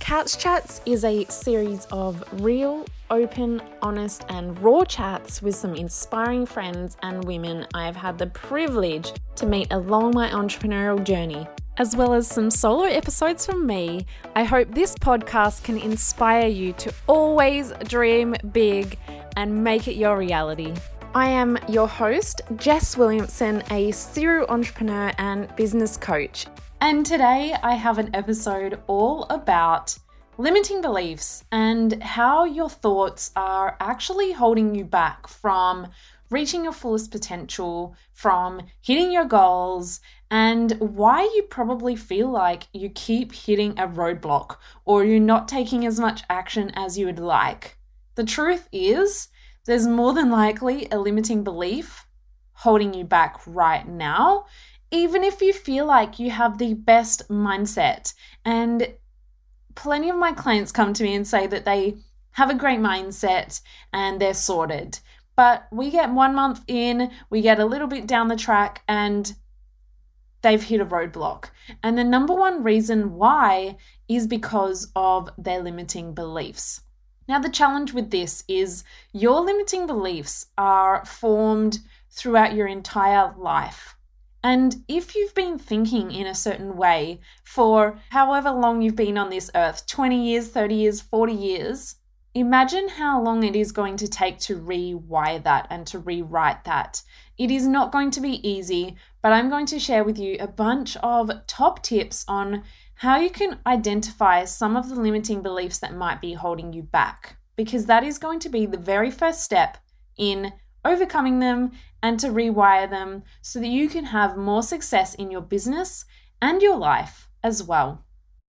Couch Chats is a series of real, open, honest, and raw chats with some inspiring friends and women I have had the privilege to meet along my entrepreneurial journey, as well as some solo episodes from me. I hope this podcast can inspire you to always dream big and make it your reality. I am your host, Jess Williamson, a serial entrepreneur and business coach. And today I have an episode all about limiting beliefs and how your thoughts are actually holding you back from reaching your fullest potential, from hitting your goals, and why you probably feel like you keep hitting a roadblock or you're not taking as much action as you would like. The truth is, there's more than likely a limiting belief holding you back right now even if you feel like you have the best mindset. And plenty of my clients come to me and say that they have a great mindset and they're sorted. But we get one month in, we get a little bit down the track, and they've hit a roadblock. And the number one reason why is because of their limiting beliefs. Now, the challenge with this is your limiting beliefs are formed throughout your entire life. And if you've been thinking in a certain way for however long you've been on this earth 20 years, 30 years, 40 years imagine how long it is going to take to rewire that and to rewrite that. It is not going to be easy, but I'm going to share with you a bunch of top tips on how you can identify some of the limiting beliefs that might be holding you back, because that is going to be the very first step in overcoming them and to rewire them so that you can have more success in your business and your life as well.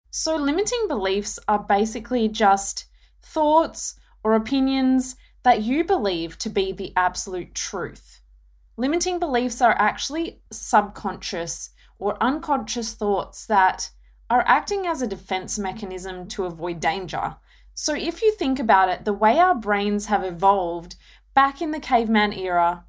So, limiting beliefs are basically just thoughts or opinions that you believe to be the absolute truth. Limiting beliefs are actually subconscious or unconscious thoughts that are acting as a defense mechanism to avoid danger. So, if you think about it, the way our brains have evolved back in the caveman era,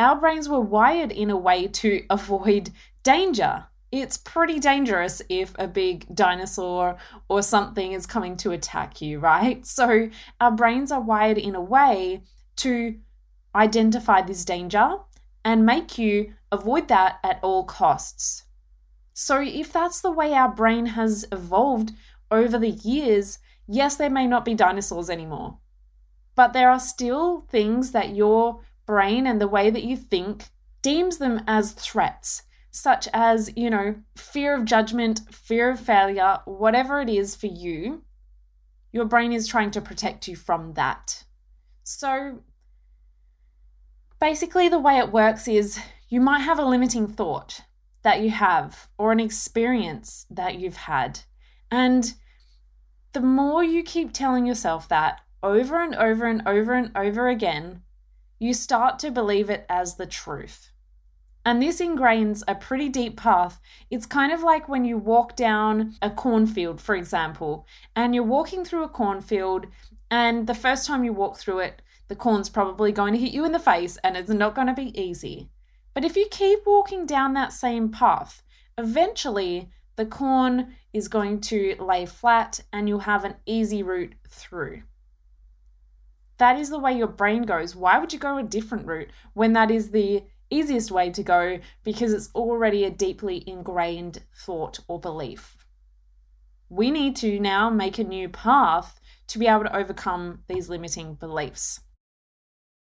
our brains were wired in a way to avoid danger. It's pretty dangerous if a big dinosaur or something is coming to attack you, right? So, our brains are wired in a way to identify this danger and make you avoid that at all costs. So, if that's the way our brain has evolved over the years, yes, there may not be dinosaurs anymore, but there are still things that your brain and the way that you think deems them as threats, such as, you know, fear of judgment, fear of failure, whatever it is for you, your brain is trying to protect you from that. So, basically, the way it works is you might have a limiting thought that you have or an experience that you've had. And the more you keep telling yourself that over and over and over and over again, you start to believe it as the truth. And this ingrains a pretty deep path. It's kind of like when you walk down a cornfield, for example, and you're walking through a cornfield, and the first time you walk through it, the corn's probably going to hit you in the face and it's not going to be easy. But if you keep walking down that same path, eventually the corn is going to lay flat and you'll have an easy route through. That is the way your brain goes. Why would you go a different route when that is the easiest way to go because it's already a deeply ingrained thought or belief? We need to now make a new path to be able to overcome these limiting beliefs.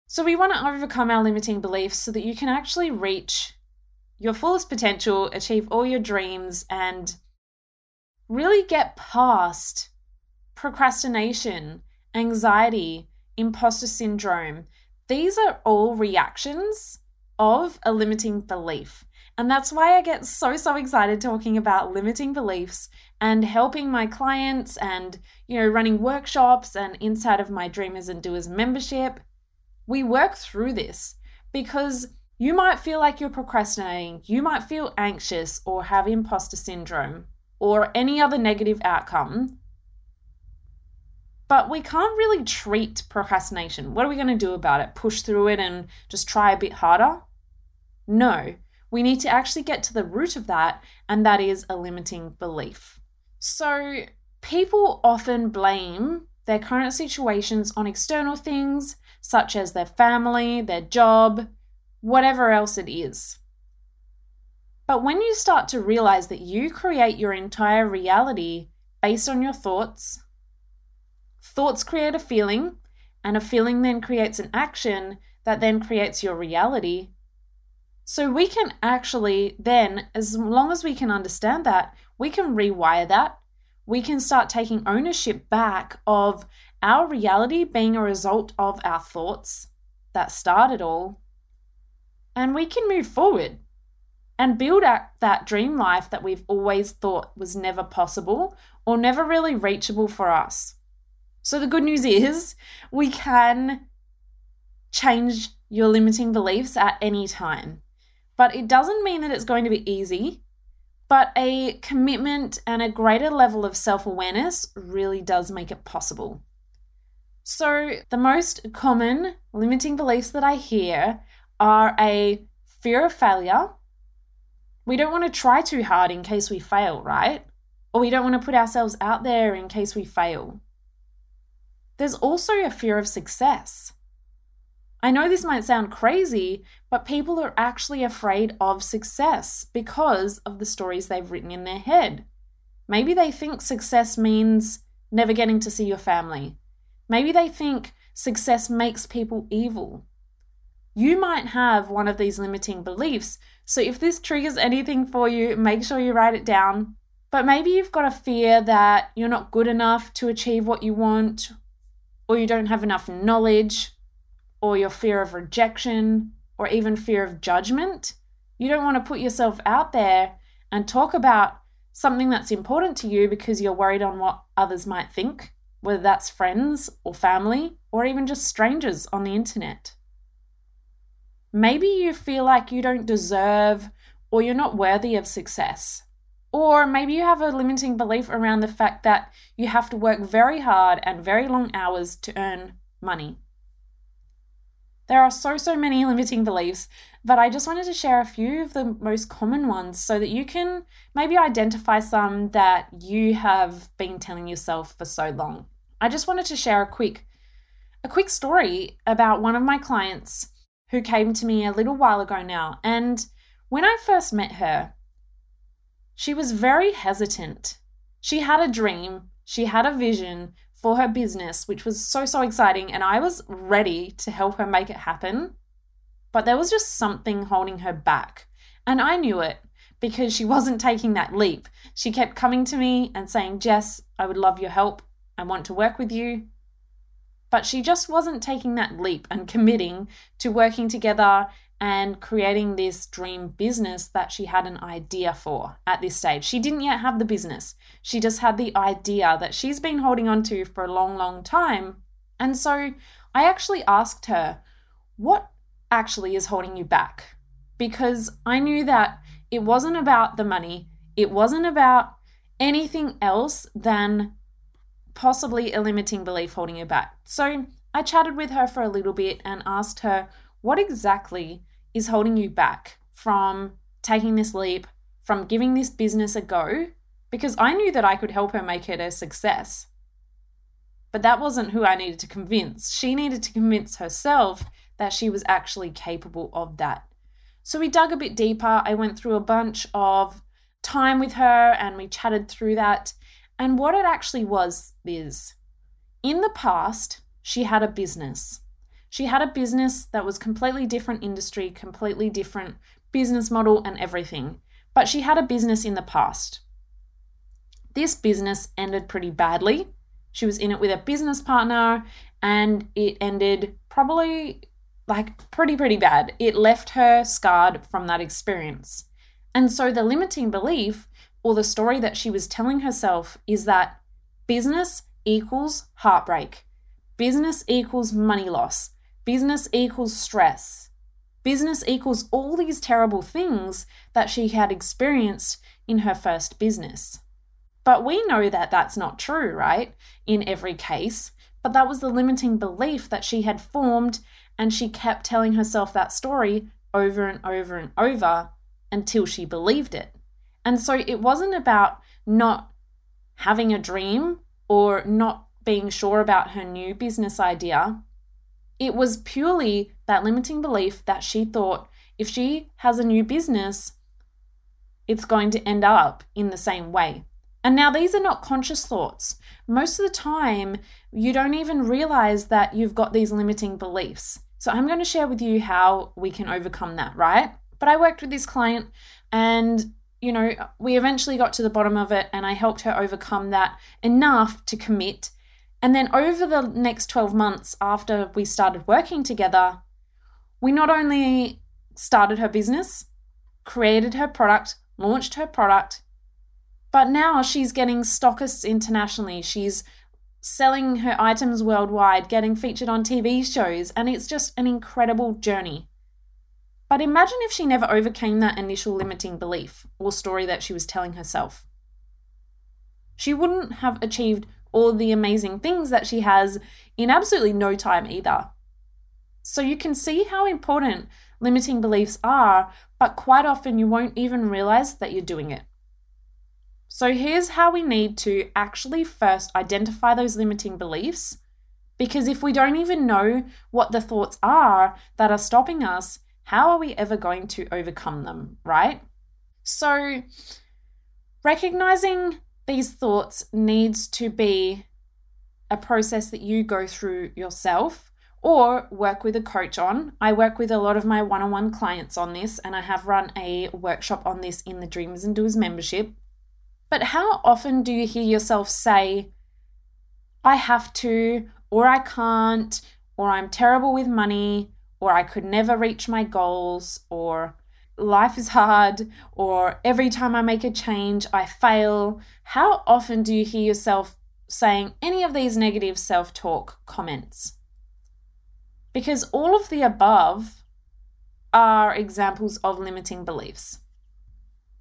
So, we want to overcome our limiting beliefs so that you can actually reach your fullest potential, achieve all your dreams, and really get past procrastination, anxiety, imposter syndrome. These are all reactions of a limiting belief. And that's why I get so, so excited talking about limiting beliefs and helping my clients and, you know, running workshops and inside of my Dreamers and Doers membership. We work through this because you might feel like you're procrastinating, you might feel anxious or have imposter syndrome or any other negative outcome but we can't really treat procrastination. What are we going to do about it? Push through it and just try a bit harder? No, we need to actually get to the root of that, and that is a limiting belief. So, people often blame their current situations on external things such as their family, their job, whatever else it is. But when you start to realize that you create your entire reality based on your thoughts, thoughts create a feeling, and a feeling then creates an action that then creates your reality. So we can actually then, as long as we can understand that, we can rewire that. We can start taking ownership back of our reality being a result of our thoughts that started all. And we can move forward and build out that dream life that we've always thought was never possible or never really reachable for us. So, the good news is we can change your limiting beliefs at any time. But it doesn't mean that it's going to be easy, but a commitment and a greater level of self awareness really does make it possible. So, the most common limiting beliefs that I hear are a fear of failure. We don't want to try too hard in case we fail, right? Or we don't want to put ourselves out there in case we fail. There's also a fear of success. I know this might sound crazy, but people are actually afraid of success because of the stories they've written in their head. Maybe they think success means never getting to see your family. Maybe they think success makes people evil. You might have one of these limiting beliefs, so if this triggers anything for you, make sure you write it down. But maybe you've got a fear that you're not good enough to achieve what you want, or you don't have enough knowledge, or your fear of rejection, or even fear of judgment. You don't want to put yourself out there and talk about something that's important to you because you're worried on what others might think, whether that's friends or family, or even just strangers on the internet. Maybe you feel like you don't deserve or you're not worthy of success. Or maybe you have a limiting belief around the fact that you have to work very hard and very long hours to earn money. There are so, so many limiting beliefs, but I just wanted to share a few of the most common ones so that you can maybe identify some that you have been telling yourself for so long. I just wanted to share a quick a quick story about one of my clients who came to me a little while ago now. And when I first met her, she was very hesitant. She had a dream, she had a vision for her business, which was so, so exciting, and I was ready to help her make it happen. But there was just something holding her back. And I knew it because she wasn't taking that leap. She kept coming to me and saying, Jess, I would love your help. I want to work with you. But she just wasn't taking that leap and committing to working together and creating this dream business that she had an idea for at this stage. She didn't yet have the business, she just had the idea that she's been holding on to for a long, long time. And so I actually asked her, What actually is holding you back? Because I knew that it wasn't about the money, it wasn't about anything else than possibly a limiting belief holding you back. So I chatted with her for a little bit and asked her, What exactly is holding you back from taking this leap, from giving this business a go, because I knew that I could help her make it a success. But that wasn't who I needed to convince. She needed to convince herself that she was actually capable of that. So we dug a bit deeper. I went through a bunch of time with her and we chatted through that. And what it actually was is in the past, she had a business. She had a business that was completely different industry, completely different business model and everything. But she had a business in the past. This business ended pretty badly. She was in it with a business partner and it ended probably like pretty, pretty bad. It left her scarred from that experience. And so the limiting belief or the story that she was telling herself is that business equals heartbreak, business equals money loss, Business equals stress. Business equals all these terrible things that she had experienced in her first business. But we know that that's not true, right? In every case. But that was the limiting belief that she had formed, and she kept telling herself that story over and over and over until she believed it. And so it wasn't about not having a dream or not being sure about her new business idea, it was purely that limiting belief that she thought if she has a new business, it's going to end up in the same way. And now these are not conscious thoughts. Most of the time, you don't even realize that you've got these limiting beliefs. So I'm going to share with you how we can overcome that, right? But I worked with this client and you know, we eventually got to the bottom of it and I helped her overcome that enough to commit. And then over the next 12 months after we started working together, we not only started her business, created her product, launched her product, but now she's getting stockists internationally. She's selling her items worldwide, getting featured on TV shows, and it's just an incredible journey. But imagine if she never overcame that initial limiting belief or story that she was telling herself. She wouldn't have achieved all the amazing things that she has in absolutely no time either. So you can see how important limiting beliefs are, but quite often you won't even realize that you're doing it. So here's how we need to actually first identify those limiting beliefs. Because if we don't even know what the thoughts are that are stopping us, how are we ever going to overcome them, right? So, recognizing these thoughts needs to be a process that you go through yourself or work with a coach on. I work with a lot of my one on one clients on this, and I have run a workshop on this in the Dreamers and Doers membership. But how often do you hear yourself say, I have to, or I can't, or I'm terrible with money, or I could never reach my goals, or life is hard, or every time I make a change, I fail? How often do you hear yourself saying any of these negative self talk comments? Because all of the above are examples of limiting beliefs.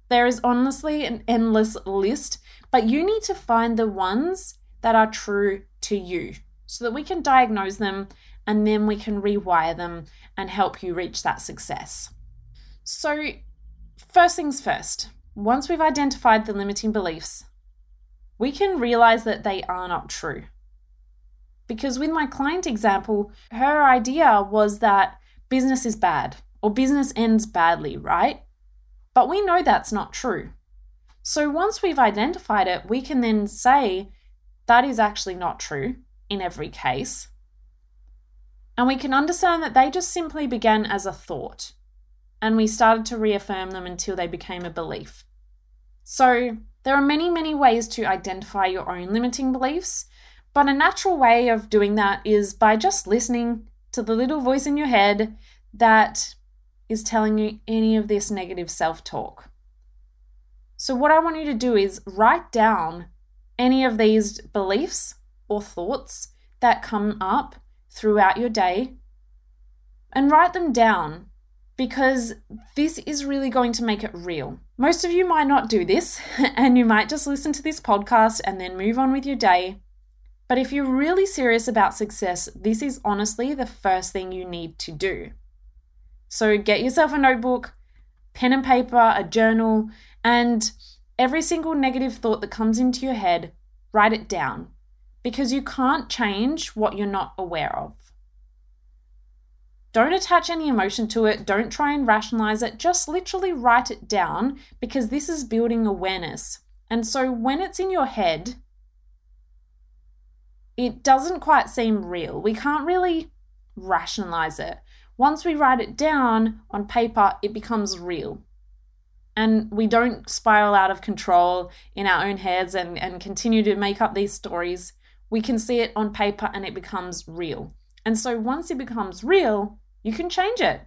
There is honestly an endless list, but you need to find the ones that are true to you so that we can diagnose them and then we can rewire them and help you reach that success. So, first things first, once we've identified the limiting beliefs, we can realize that they are not true. Because with my client example, her idea was that business is bad or business ends badly, right? But we know that's not true. So once we've identified it, we can then say that is actually not true in every case. And we can understand that they just simply began as a thought, and we started to reaffirm them until they became a belief. So, there are many, many ways to identify your own limiting beliefs, but a natural way of doing that is by just listening to the little voice in your head that is telling you any of this negative self talk. So, what I want you to do is write down any of these beliefs or thoughts that come up throughout your day and write them down because this is really going to make it real. Most of you might not do this and you might just listen to this podcast and then move on with your day. But if you're really serious about success, this is honestly the first thing you need to do. So get yourself a notebook, pen and paper, a journal, and every single negative thought that comes into your head, write it down because you can't change what you're not aware of. Don't attach any emotion to it. Don't try and rationalize it. Just literally write it down because this is building awareness. And so when it's in your head, it doesn't quite seem real. We can't really rationalize it. Once we write it down on paper, it becomes real. And we don't spiral out of control in our own heads and, and continue to make up these stories. We can see it on paper and it becomes real. And so once it becomes real, you can change it.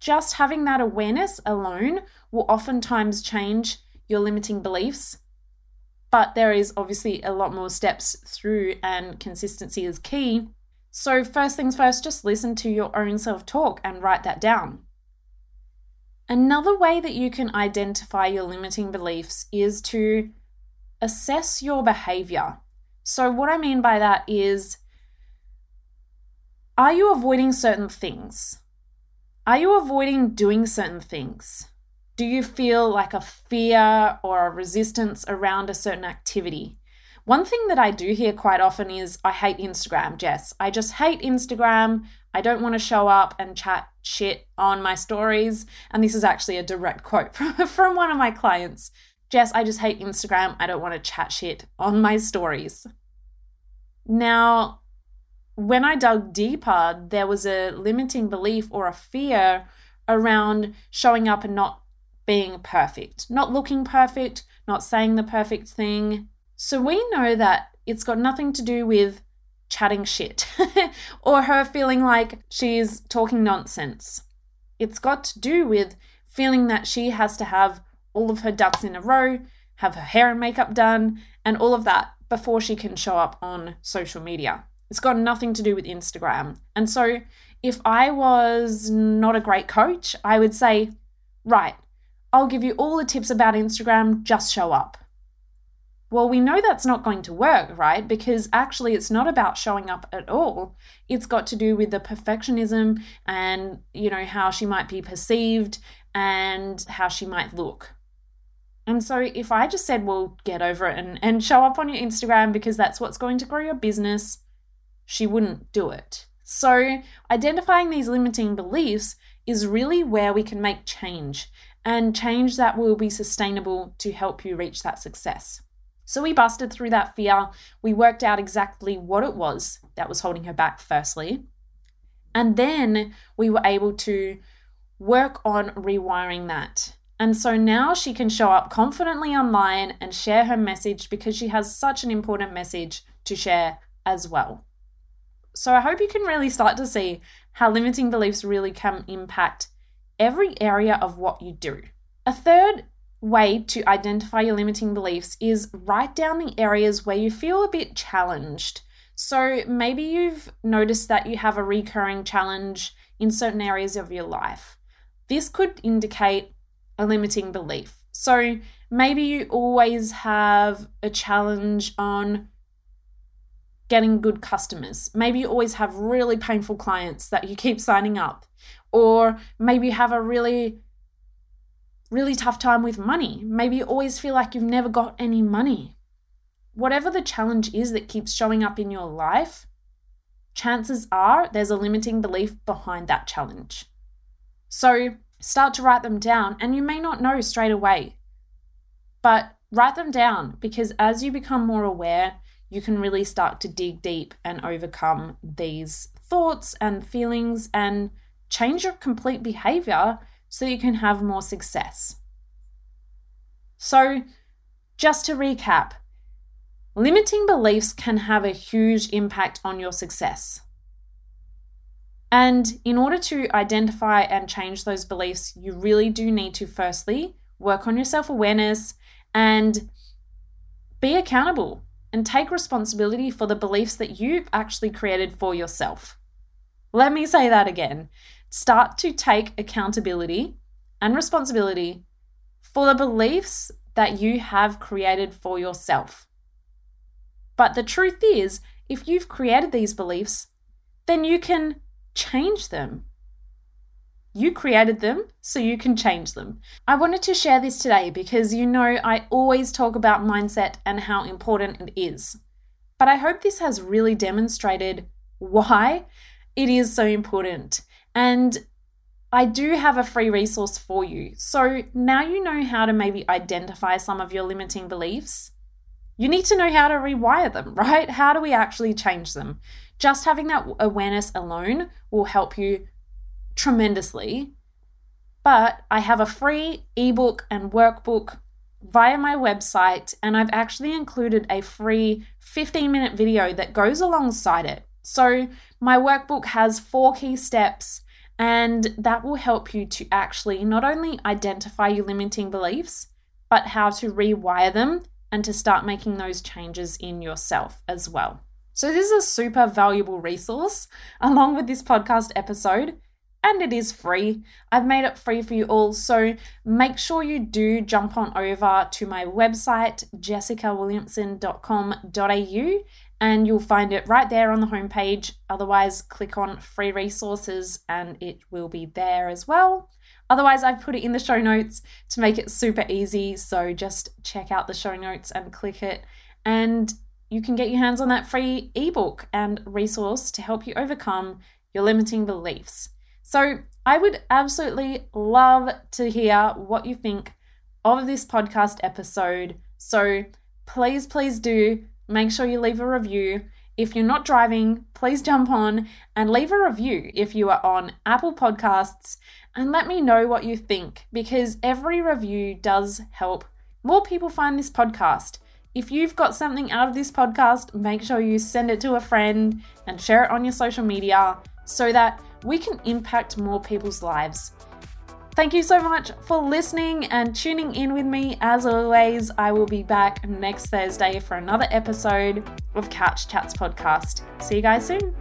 Just having that awareness alone will oftentimes change your limiting beliefs. But there is obviously a lot more steps through, and consistency is key. So, first things first, just listen to your own self talk and write that down. Another way that you can identify your limiting beliefs is to assess your behavior. So, what I mean by that is are you avoiding certain things? Are you avoiding doing certain things? Do you feel like a fear or a resistance around a certain activity? One thing that I do hear quite often is I hate Instagram, Jess. I just hate Instagram. I don't want to show up and chat shit on my stories. And this is actually a direct quote from, from one of my clients. Jess, I just hate Instagram. I don't want to chat shit on my stories. Now, when I dug deeper, there was a limiting belief or a fear around showing up and not being perfect, not looking perfect, not saying the perfect thing, so we know that it's got nothing to do with chatting shit or her feeling like she's talking nonsense. It's got to do with feeling that she has to have all of her ducks in a row, have her hair and makeup done, and all of that before she can show up on social media. It's got nothing to do with Instagram. And so, if I was not a great coach, I would say, right, I'll give you all the tips about Instagram, just show up. Well, we know that's not going to work, right? Because actually, it's not about showing up at all. It's got to do with the perfectionism and, you know, how she might be perceived and how she might look. And so, if I just said, well, get over it and, and show up on your Instagram because that's what's going to grow your business, she wouldn't do it. So, identifying these limiting beliefs is really where we can make change and change that will be sustainable to help you reach that success. So we busted through that fear. We worked out exactly what it was that was holding her back, firstly. And then we were able to work on rewiring that. And so now she can show up confidently online and share her message because she has such an important message to share as well. So I hope you can really start to see how limiting beliefs really can impact every area of what you do. A third way to identify your limiting beliefs is write down the areas where you feel a bit challenged. So maybe you've noticed that you have a recurring challenge in certain areas of your life. This could indicate a limiting belief. So maybe you always have a challenge on getting good customers. Maybe you always have really painful clients that you keep signing up. Or maybe you have a really really tough time with money. Maybe you always feel like you've never got any money. Whatever the challenge is that keeps showing up in your life, chances are there's a limiting belief behind that challenge. So start to write them down, and you may not know straight away, but write them down because as you become more aware, you can really start to dig deep and overcome these thoughts and feelings and change your complete behavior so you can have more success. So, just to recap, limiting beliefs can have a huge impact on your success. And in order to identify and change those beliefs, you really do need to firstly work on your self awareness and be accountable and take responsibility for the beliefs that you've actually created for yourself. Let me say that again. Start to take accountability and responsibility for the beliefs that you have created for yourself. But the truth is, if you've created these beliefs, then you can change them. You created them, so you can change them. I wanted to share this today because you know I always talk about mindset and how important it is. But I hope this has really demonstrated why it is so important. And I do have a free resource for you. So now you know how to maybe identify some of your limiting beliefs. You need to know how to rewire them, right? How do we actually change them? Just having that awareness alone will help you tremendously. But I have a free ebook and workbook via my website, and I've actually included a free 15 minute video that goes alongside it. So, my workbook has four key steps and that will help you to actually not only identify your limiting beliefs, but how to rewire them and to start making those changes in yourself as well. So, this is a super valuable resource along with this podcast episode, and it is free. I've made it free for you all. So, make sure you do jump on over to my website, jessicawilliamson.com.au, and you'll find it right there on the homepage. Otherwise, click on free resources and it will be there as well. Otherwise, I've put it in the show notes to make it super easy. So just check out the show notes and click it. And you can get your hands on that free ebook and resource to help you overcome your limiting beliefs. So I would absolutely love to hear what you think of this podcast episode. So please, please do make sure you leave a review. If you're not driving, please jump on and leave a review if you are on Apple Podcasts and let me know what you think because every review does help more people find this podcast. If you've got something out of this podcast, make sure you send it to a friend and share it on your social media so that we can impact more people's lives. Thank you so much for listening and tuning in with me. As always, I will be back next Thursday for another episode of Couch Chats Podcast. See you guys soon.